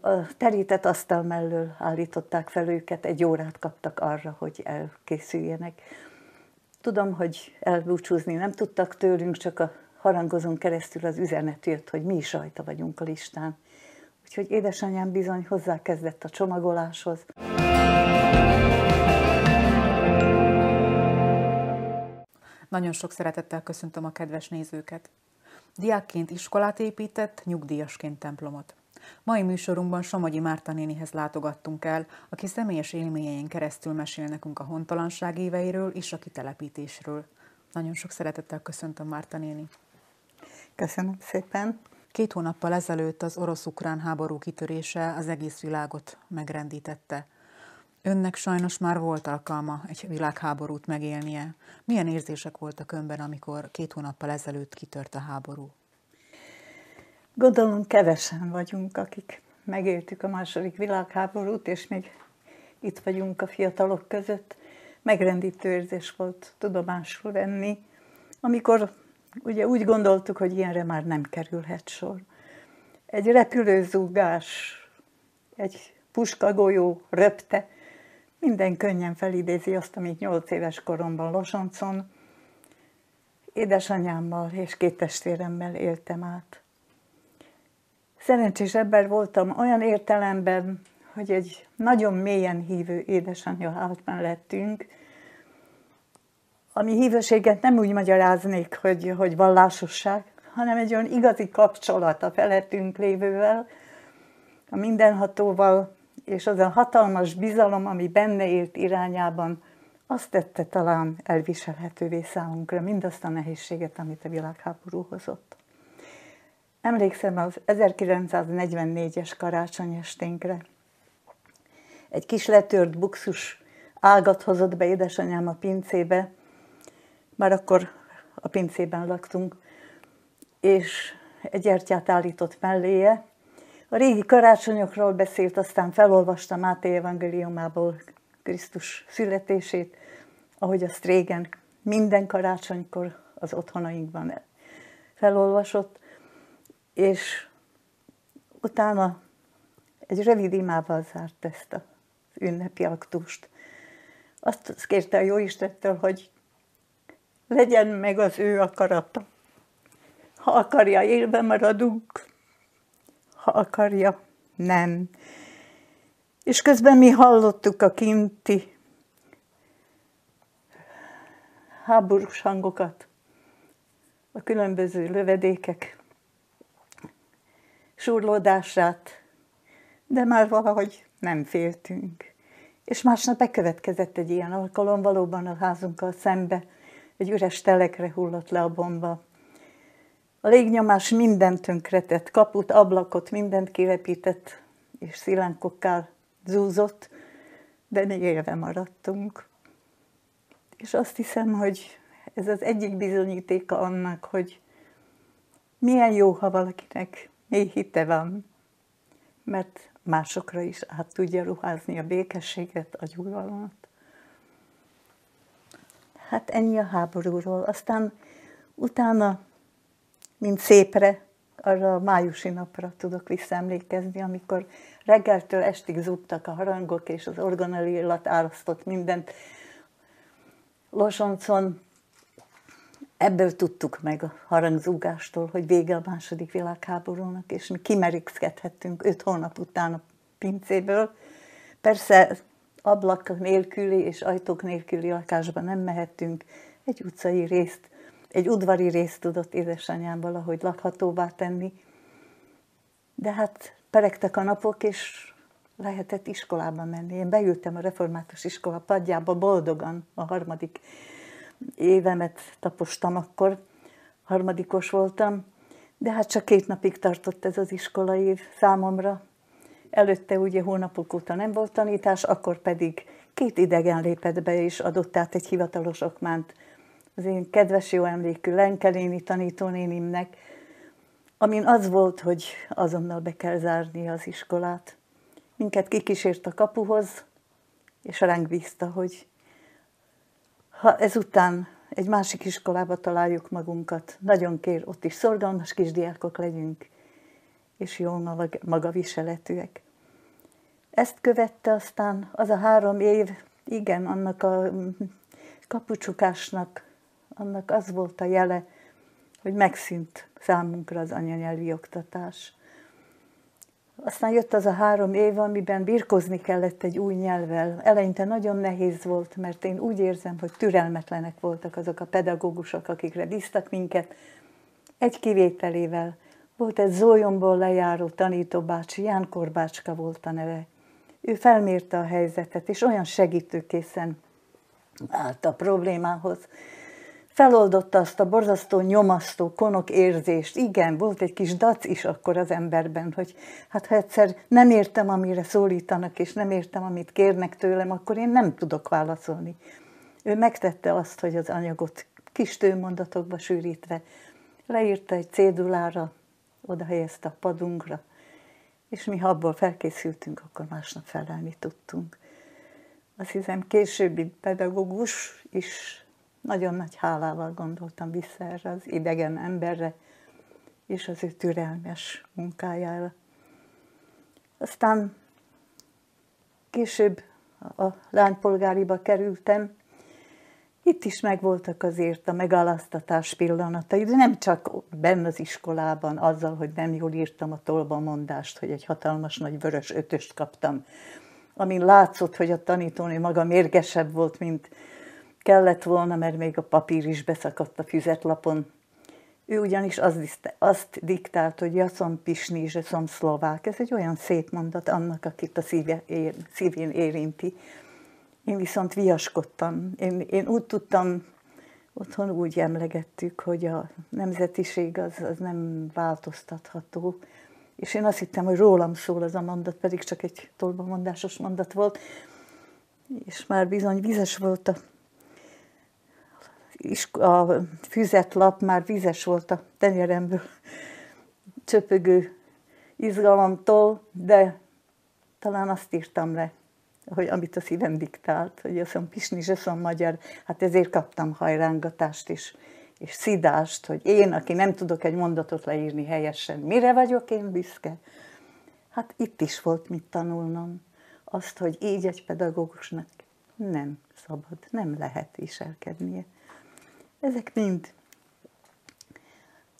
A terített asztal mellől állították fel őket, egy órát kaptak arra, hogy elkészüljenek. Tudom, hogy elbúcsúzni nem tudtak tőlünk, csak a harangozón keresztül az üzenet jött, hogy mi is rajta vagyunk a listán. Úgyhogy édesanyám bizony hozzákezdett a csomagoláshoz. Nagyon sok szeretettel köszöntöm a kedves nézőket. Diákként iskolát épített, nyugdíjasként templomot. Mai műsorunkban Somogyi Márta nénihez látogattunk el, aki személyes élményein keresztül mesél nekünk a hontalanság éveiről és a kitelepítésről. Nagyon sok szeretettel köszöntöm Márta néni. Köszönöm szépen. Két hónappal ezelőtt az orosz-ukrán háború kitörése az egész világot megrendítette. Önnek sajnos már volt alkalma egy világháborút megélnie. Milyen érzések voltak önben, amikor két hónappal ezelőtt kitört a háború? Gondolom kevesen vagyunk, akik megéltük a második világháborút, és még itt vagyunk a fiatalok között. Megrendítő érzés volt tudomásul venni, amikor ugye úgy gondoltuk, hogy ilyenre már nem kerülhet sor. Egy repülőzúgás, egy puskagolyó röpte, minden könnyen felidézi azt, amit nyolc éves koromban Losoncon édesanyámmal és két testvéremmel éltem át. Szerencsés ember voltam olyan értelemben, hogy egy nagyon mélyen hívő édesanyja állt mellettünk, ami hívőséget nem úgy magyaráznék, hogy, hogy vallásosság, hanem egy olyan igazi kapcsolat a felettünk lévővel, a mindenhatóval, és az a hatalmas bizalom, ami benne élt irányában, azt tette talán elviselhetővé számunkra mindazt a nehézséget, amit a világháború hozott. Emlékszem az 1944-es karácsony esténkre. Egy kis letört buxus ágat hozott be édesanyám a pincébe, már akkor a pincében laktunk, és egy gyertyát állított melléje. A régi karácsonyokról beszélt, aztán felolvasta Máté evangéliumából Krisztus születését, ahogy azt régen minden karácsonykor az otthonainkban felolvasott, és utána egy rövid imával zárt ezt az ünnepi aktust. Azt kérte a Jóistettől, hogy legyen meg az ő akarata. Ha akarja, élve maradunk, ha akarja, nem. És közben mi hallottuk a kinti háborús hangokat, a különböző lövedékek surlódását, de már valahogy nem féltünk. És másnap bekövetkezett egy ilyen alkalom, valóban a házunkkal szembe, egy üres telekre hullott le a bomba. A légnyomás mindent tönkretett, kaput, ablakot, mindent kirepített, és szilánkokkal zúzott, de még élve maradtunk. És azt hiszem, hogy ez az egyik bizonyítéka annak, hogy milyen jó, ha valakinek mély hite van, mert másokra is át tudja ruházni a békességet, a gyuralmat. Hát ennyi a háborúról. Aztán utána, mint szépre, arra a májusi napra tudok visszaemlékezni, amikor reggeltől estig zúgtak a harangok, és az orgonali illat árasztott mindent. Losoncon ebből tudtuk meg a harangzúgástól, hogy vége a második világháborúnak, és mi kimerixkedhettünk öt hónap után a pincéből. Persze ablak nélküli és ajtók nélküli lakásban nem mehettünk, egy utcai részt, egy udvari részt tudott édesanyám valahogy lakhatóvá tenni. De hát peregtek a napok, és lehetett iskolába menni. Én beültem a református iskola padjába boldogan, a harmadik évemet tapostam akkor, harmadikos voltam, de hát csak két napig tartott ez az iskolai számomra, Előtte ugye hónapok óta nem volt tanítás, akkor pedig két idegen lépett be és adott át egy hivatalos okmánt az én kedves jó emlékű Lenkeléni tanítónénimnek, amin az volt, hogy azonnal be kell zárni az iskolát. Minket kikísért a kapuhoz, és ránk bízta, hogy ha ezután egy másik iskolába találjuk magunkat, nagyon kér, ott is szorgalmas kisdiákok legyünk, és jó magaviseletűek. Ezt követte aztán az a három év, igen, annak a kapucsukásnak, annak az volt a jele, hogy megszűnt számunkra az anyanyelvi oktatás. Aztán jött az a három év, amiben birkozni kellett egy új nyelvvel. Eleinte nagyon nehéz volt, mert én úgy érzem, hogy türelmetlenek voltak azok a pedagógusok, akikre bíztak minket. Egy kivételével volt egy Zólyomból lejáró tanítóbácsi, Ján Korbácska volt a neve. Ő felmérte a helyzetet, és olyan segítőkészen állt a problémához. Feloldotta azt a borzasztó, nyomasztó, konok érzést. Igen, volt egy kis dac is akkor az emberben, hogy hát ha egyszer nem értem, amire szólítanak, és nem értem, amit kérnek tőlem, akkor én nem tudok válaszolni. Ő megtette azt, hogy az anyagot kis tőmondatokba sűrítve leírta egy cédulára, oda helyezte a padunkra, és mi ha abból felkészültünk, akkor másnap felelni tudtunk. Azt hiszem későbbi pedagógus is nagyon nagy hálával gondoltam vissza erre az idegen emberre, és az ő türelmes munkájára. Aztán később a lánypolgáriba kerültem, itt is megvoltak azért a megalasztatás pillanatai, de nem csak benne az iskolában, azzal, hogy nem jól írtam a tolbamondást, hogy egy hatalmas nagy vörös ötöst kaptam, amin látszott, hogy a tanítónő maga mérgesebb volt, mint kellett volna, mert még a papír is beszakadt a füzetlapon. Ő ugyanis azt, azt diktált, hogy jaszom pisni, zseszom szlovák. Ez egy olyan szép mondat annak, akit a szíve ér, szívén érinti. Én viszont viaskodtam. Én, én úgy tudtam, otthon úgy emlegettük, hogy a nemzetiség az, az nem változtatható. És én azt hittem, hogy rólam szól az a mondat, pedig csak egy tolbamondásos mondat volt. És már bizony vizes volt a, a füzetlap, már vizes volt a tenyeremből csöpögő izgalomtól, de talán azt írtam le, hogy amit a szívem diktált, hogy azt mondom, pisni, zseszom magyar, hát ezért kaptam hajrángatást is, és szidást, hogy én, aki nem tudok egy mondatot leírni helyesen, mire vagyok én büszke? Hát itt is volt mit tanulnom. Azt, hogy így egy pedagógusnak nem szabad, nem lehet viselkednie. Ezek mind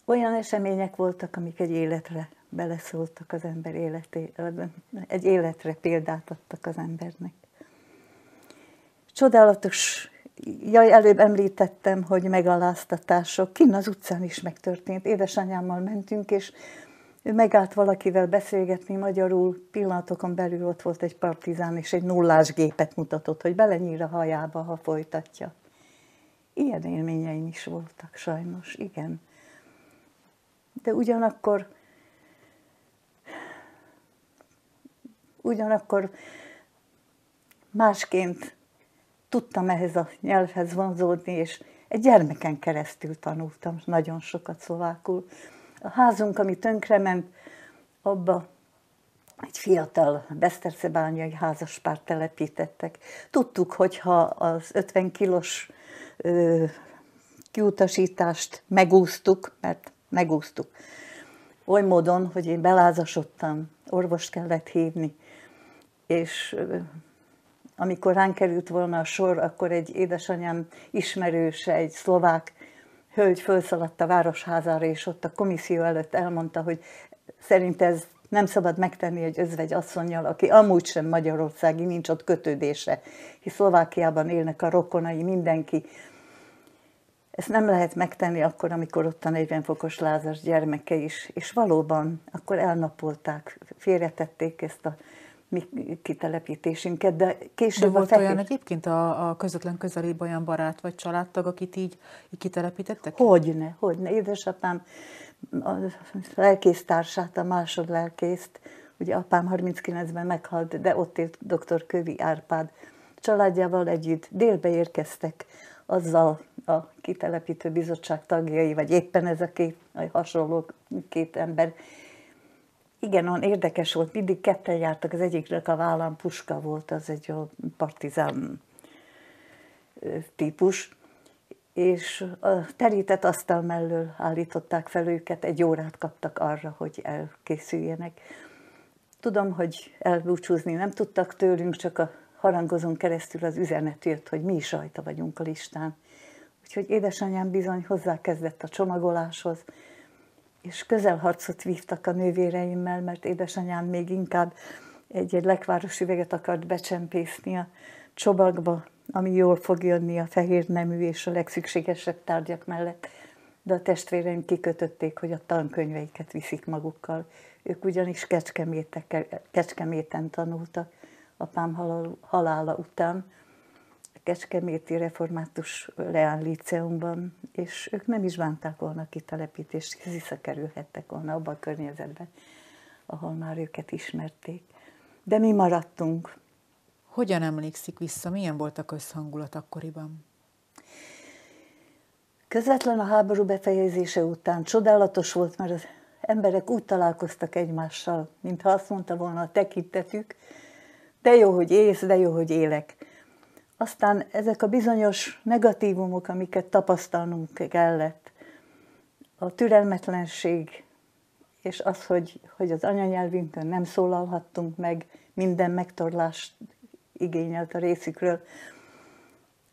olyan események voltak, amik egy életre beleszóltak az ember életében, egy életre példát adtak az embernek. Csodálatos, jaj, előbb említettem, hogy megaláztatások, kinn az utcán is megtörtént. Édesanyámmal mentünk, és ő megállt valakivel beszélgetni magyarul, pillanatokon belül ott volt egy partizán, és egy nullás gépet mutatott, hogy belenyír a hajába, ha folytatja. Ilyen élményeim is voltak, sajnos, igen. De ugyanakkor ugyanakkor másként tudtam ehhez a nyelvhez vonzódni, és egy gyermeken keresztül tanultam nagyon sokat szlovákul. A házunk, ami tönkrement, abba egy fiatal besztercebányai házaspárt telepítettek. Tudtuk, hogyha az 50 kilós ö, kiutasítást megúsztuk, mert megúsztuk, oly módon, hogy én belázasodtam, orvost kellett hívni, és amikor ránk került volna a sor, akkor egy édesanyám ismerőse, egy szlovák hölgy felszaladt a városházára, és ott a komisszió előtt elmondta, hogy szerint ez nem szabad megtenni egy özvegy asszonyjal, aki amúgy sem magyarországi, nincs ott kötődése, hisz Szlovákiában élnek a rokonai, mindenki. Ezt nem lehet megtenni akkor, amikor ott a 40 fokos lázas gyermeke is. És valóban, akkor elnapolták, félretették ezt a mi kitelepítésünket, de később de volt fehér... olyan egyébként a, a közvetlen közelébb olyan barát vagy családtag, akit így, így kitelepítettek? Hogyne, hogyne. Édesapám a lelkésztársát, a másodlelkészt, ugye apám 39-ben meghalt, de ott élt dr. Kövi Árpád családjával együtt. Délbe érkeztek azzal a kitelepítő bizottság tagjai, vagy éppen ez a két a hasonló két ember. Igen, olyan érdekes volt, mindig ketten jártak, az egyiknek a vállán puska volt, az egy partizán típus, és a terített asztal mellől állították fel őket, egy órát kaptak arra, hogy elkészüljenek. Tudom, hogy elbúcsúzni nem tudtak tőlünk, csak a harangozón keresztül az üzenet jött, hogy mi is rajta vagyunk a listán. Úgyhogy édesanyám bizony hozzákezdett a csomagoláshoz, és közelharcot vívtak a nővéreimmel, mert édesanyám még inkább egy-egy lekváros üveget akart becsempészni a csobagba, ami jól fog jönni a fehér nemű és a legszükségesebb tárgyak mellett. De a testvéreim kikötötték, hogy a tankönyveiket viszik magukkal. Ők ugyanis Kecskeméten tanultak apám halála után, a Kecskeméti Református Leán Líceumban, és ők nem is bánták volna kitelepítést, visszakerülhettek volna abba a környezetbe, ahol már őket ismerték. De mi maradtunk. Hogyan emlékszik vissza, milyen volt a közhangulat akkoriban? Közvetlen a háború befejezése után csodálatos volt, mert az emberek úgy találkoztak egymással, mintha azt mondta volna a tekintetük, de jó, hogy élsz, de jó, hogy élek. Aztán ezek a bizonyos negatívumok, amiket tapasztalnunk kellett, a türelmetlenség, és az, hogy, hogy az anyanyelvünkön nem szólalhattunk meg, minden megtorlást igényelt a részükről,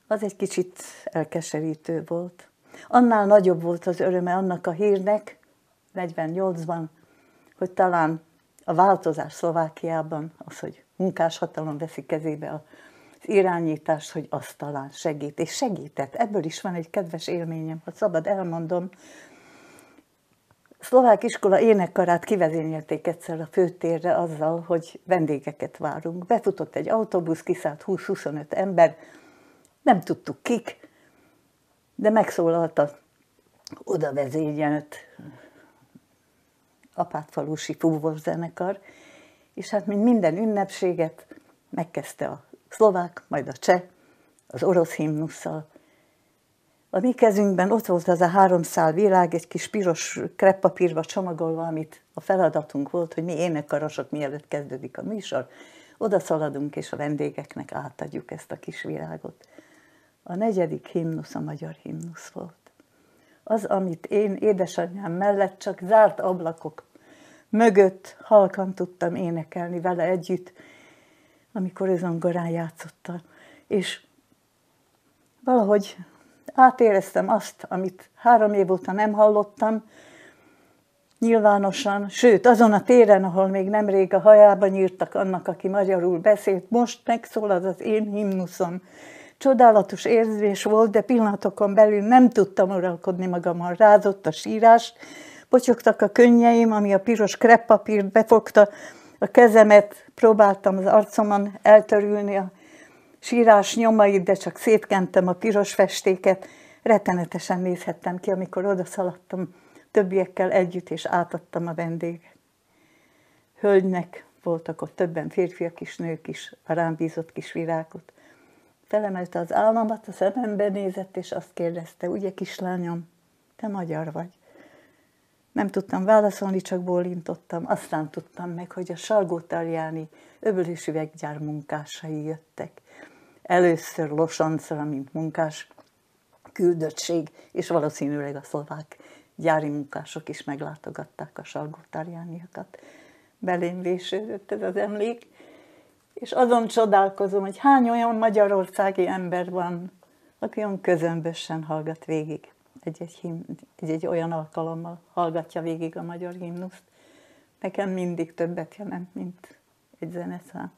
az egy kicsit elkeserítő volt. Annál nagyobb volt az öröme annak a hírnek, 48-ban, hogy talán a változás Szlovákiában, az, hogy munkáshatalom veszi kezébe az irányítást, hogy azt talán segít, és segített. Ebből is van egy kedves élményem, ha szabad elmondom. Szlovák iskola énekkarát kivezényelték egyszer a főtérre azzal, hogy vendégeket várunk. Befutott egy autóbusz, kiszállt 20-25 ember, nem tudtuk kik, de megszólalt a oda vezényelt apátfalusi zenekar, és hát mint minden ünnepséget megkezdte a szlovák, majd a cseh, az orosz himnusszal. A mi kezünkben ott volt az a három szál világ, egy kis piros kreppapírba csomagolva, amit a feladatunk volt, hogy mi énekkarosok mielőtt kezdődik a műsor, oda szaladunk, és a vendégeknek átadjuk ezt a kis virágot. A negyedik himnusz a magyar himnusz volt. Az, amit én édesanyám mellett csak zárt ablakok mögött halkan tudtam énekelni vele együtt, amikor ő zongorán játszotta. És valahogy átéreztem azt, amit három év óta nem hallottam, nyilvánosan, sőt, azon a téren, ahol még nemrég a hajába nyírtak annak, aki magyarul beszélt, most megszólal az én himnuszom. Csodálatos érzés volt, de pillanatokon belül nem tudtam uralkodni magamon. Rázott a sírás, potyogtak a könnyeim, ami a piros kreppapírt befogta, a kezemet próbáltam az arcomon eltörülni a sírás nyomait, de csak szétkentem a piros festéket. Rettenetesen nézhettem ki, amikor odaszaladtam többiekkel együtt, és átadtam a vendég. Hölgynek voltak ott többen férfiak is, nők is, a rám bízott kis virágot. Felemelte az államat, a szemembe nézett, és azt kérdezte, ugye kislányom, te magyar vagy? Nem tudtam válaszolni, csak bólintottam. Aztán tudtam meg, hogy a Salgótarjáni öblős üveggyár munkásai jöttek. Először Losancra, mint munkás küldöttség, és valószínűleg a szlovák gyári munkások is meglátogatták a Salgótarjániakat. Belém vésődött ez az emlék, és azon csodálkozom, hogy hány olyan magyarországi ember van, aki olyan közömbösen hallgat végig egy-egy, him, egy-egy olyan alkalommal hallgatja végig a magyar himnuszt. Nekem mindig többet jelent, mint egy zeneszám.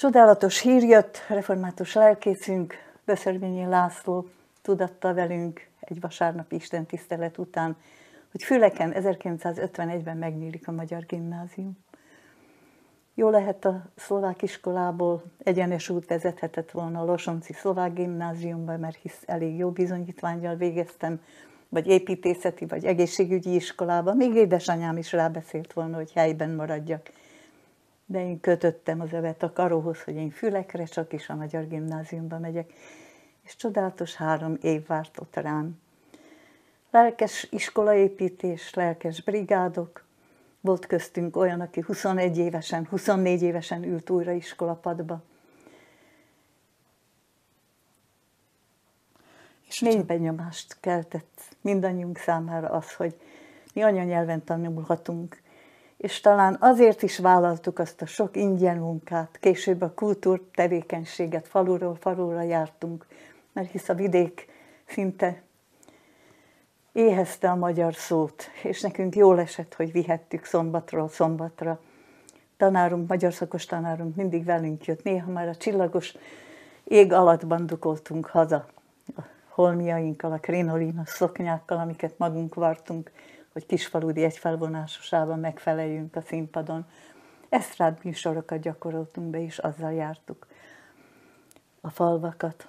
Csodálatos hír jött, református lelkészünk, Böszörvényi László tudatta velünk egy vasárnapi istentisztelet után, hogy Füleken 1951-ben megnyílik a Magyar Gimnázium. Jó lehet a szlovák iskolából egyenes út vezethetett volna a Losonci Szlovák Gimnáziumba, mert hisz elég jó bizonyítványjal végeztem, vagy építészeti, vagy egészségügyi iskolába. Még édesanyám is rábeszélt volna, hogy helyben maradjak. De én kötöttem az övet a karóhoz, hogy én fülekre csak is a Magyar Gimnáziumba megyek. És csodálatos három év várt ott rám. Lelkes iskolaépítés, lelkes brigádok, volt köztünk olyan, aki 21 évesen, 24 évesen ült újra iskolapadba. És mély benyomást keltett mindannyiunk számára az, hogy mi anyanyelven tanulhatunk, és talán azért is vállaltuk azt a sok ingyen munkát, később a kultúr tevékenységet, faluról falura jártunk, mert hisz a vidék szinte éhezte a magyar szót, és nekünk jól esett, hogy vihettük szombatról szombatra. Tanárunk, magyar szakos tanárunk mindig velünk jött, néha már a csillagos ég alatt bandukoltunk haza, a holmiainkkal, a krinolínos szoknyákkal, amiket magunk vartunk, hogy kisfaludi egyfelvonásosában megfeleljünk a színpadon. Esztrád műsorokat gyakoroltunk be, és azzal jártuk a falvakat.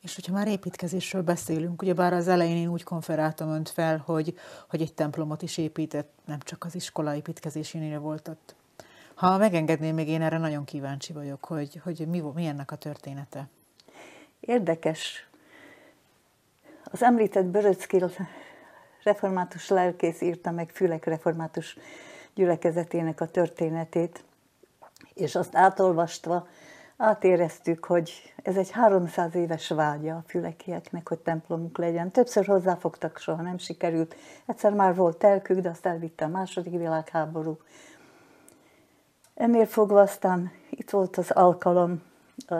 És hogyha már építkezésről beszélünk, ugyebár az elején én úgy konferáltam önt fel, hogy, hogy egy templomot is épített, nem csak az iskola építkezésénél volt ott. Ha megengedném, még én erre nagyon kíváncsi vagyok, hogy, hogy mi, mi ennek a története. Érdekes. Az említett Böröcki református lelkész írta meg Fülek református gyülekezetének a történetét, és azt átolvastva átéreztük, hogy ez egy 300 éves vágya a fülekieknek, hogy templomuk legyen. Többször hozzáfogtak, soha nem sikerült. Egyszer már volt telkük, de azt elvitte a második világháború. Ennél fogva aztán itt volt az alkalom a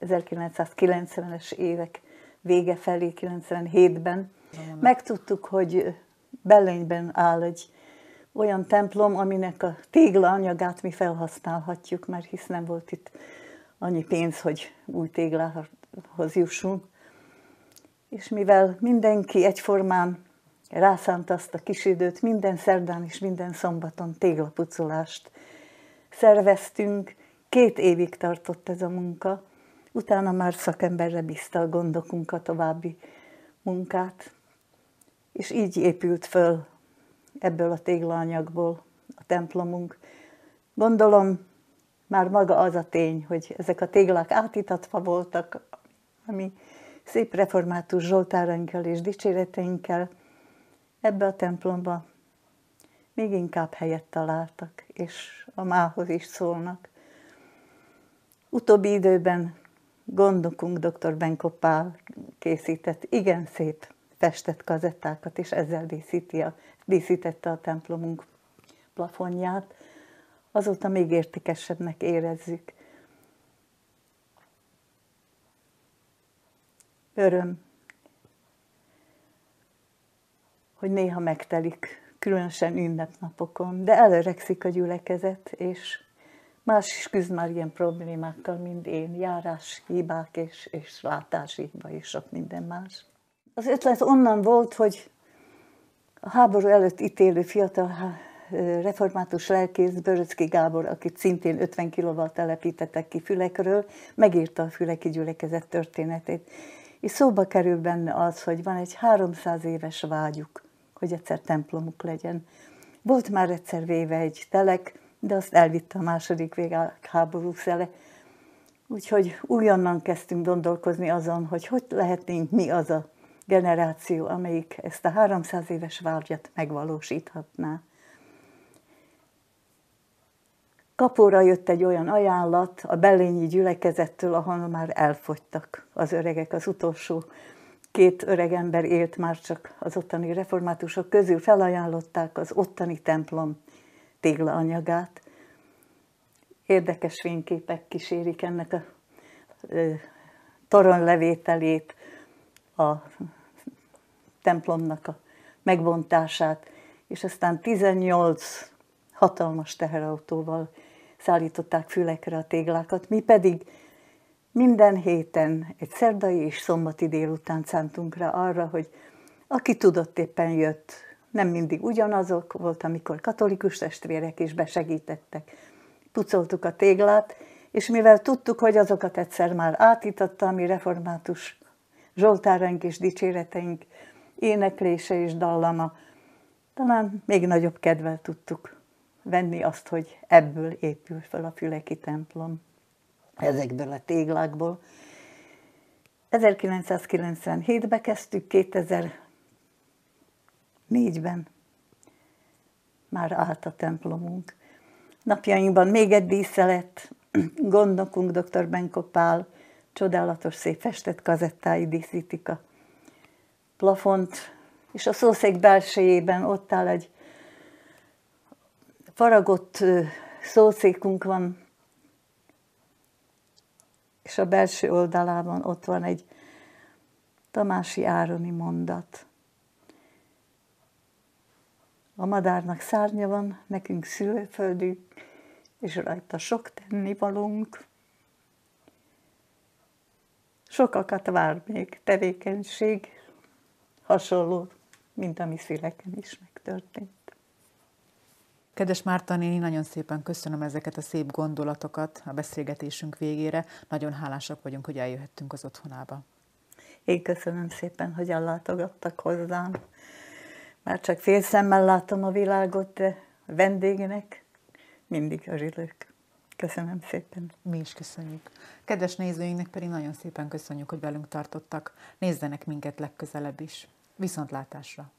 1990-es évek vége felé, 97-ben. Megtudtuk, hogy Bellényben áll egy olyan templom, aminek a tégla anyagát mi felhasználhatjuk, mert hisz nem volt itt annyi pénz, hogy új téglához jussunk. És mivel mindenki egyformán rászánt azt a kis időt, minden szerdán és minden szombaton téglapucolást szerveztünk, két évig tartott ez a munka, utána már szakemberre bízta a gondokunk a további munkát, és így épült föl ebből a téglaanyagból a templomunk. Gondolom, már maga az a tény, hogy ezek a téglák átítatva voltak, ami szép református zsoltárainkkal és dicséreteinkkel ebbe a templomba még inkább helyet találtak, és a mához is szólnak. Utóbbi időben gondokunk dr. Benko Pál készített igen szép festett kazettákat, és ezzel díszíti a, díszítette a templomunk plafonját. Azóta még értékesebbnek érezzük. Öröm, hogy néha megtelik, különösen ünnepnapokon, de előrekszik a gyülekezet, és más is küzd már ilyen problémákkal, mint én, járás hibák és, és látási hiba és sok minden más. Az ötlet onnan volt, hogy a háború előtt ítélő fiatal református lelkész Böröcki Gábor, akit szintén 50 kilóval telepítettek ki Fülekről, megírta a Füleki gyülekezet történetét. És szóba kerül benne az, hogy van egy 300 éves vágyuk, hogy egyszer templomuk legyen. Volt már egyszer véve egy telek, de azt elvitte a második háború szele. Úgyhogy újonnan kezdtünk gondolkozni azon, hogy hogy lehetnénk mi az a generáció, amelyik ezt a 300 éves vágyat megvalósíthatná. Kapóra jött egy olyan ajánlat a Bellényi gyülekezettől, ahol már elfogytak az öregek. Az utolsó két öreg ember élt már csak az ottani reformátusok közül, felajánlották az ottani templom téglaanyagát. Érdekes fényképek kísérik ennek a toronylevételét, a templomnak a megbontását, és aztán 18 hatalmas teherautóval szállították fülekre a téglákat, mi pedig minden héten egy szerdai és szombati délután szántunk rá arra, hogy aki tudott éppen jött, nem mindig ugyanazok, volt, amikor katolikus testvérek is besegítettek. Pucoltuk a téglát, és mivel tudtuk, hogy azokat egyszer már átítatta a mi református zsoltáraink és dicséreteink éneklése és dallama, talán még nagyobb kedvel tudtuk venni azt, hogy ebből épül fel a Füleki templom, ezekből a téglákból. 1997-ben kezdtük, 2004-ben már állt a templomunk. Napjainkban még egy díszelet, gondnokunk dr. Benko Pál csodálatos szép festett kazettái díszítik a plafont, és a szószék belsejében ott áll egy faragott szószékunk van, és a belső oldalában ott van egy Tamási Ároni mondat. A madárnak szárnya van, nekünk szülőföldünk, és rajta sok tennivalónk. Sokakat vár még tevékenység, hasonló, mint ami szüleken is megtörtént. Kedves Márta néni, nagyon szépen köszönöm ezeket a szép gondolatokat a beszélgetésünk végére. Nagyon hálásak vagyunk, hogy eljöhettünk az otthonába. Én köszönöm szépen, hogy ellátogattak hozzám. Már csak fél szemmel látom a világot, de a vendégnek mindig örülök. Köszönöm szépen. Mi is köszönjük. Kedves nézőinknek pedig nagyon szépen köszönjük, hogy velünk tartottak. Nézzenek minket legközelebb is. Viszontlátásra!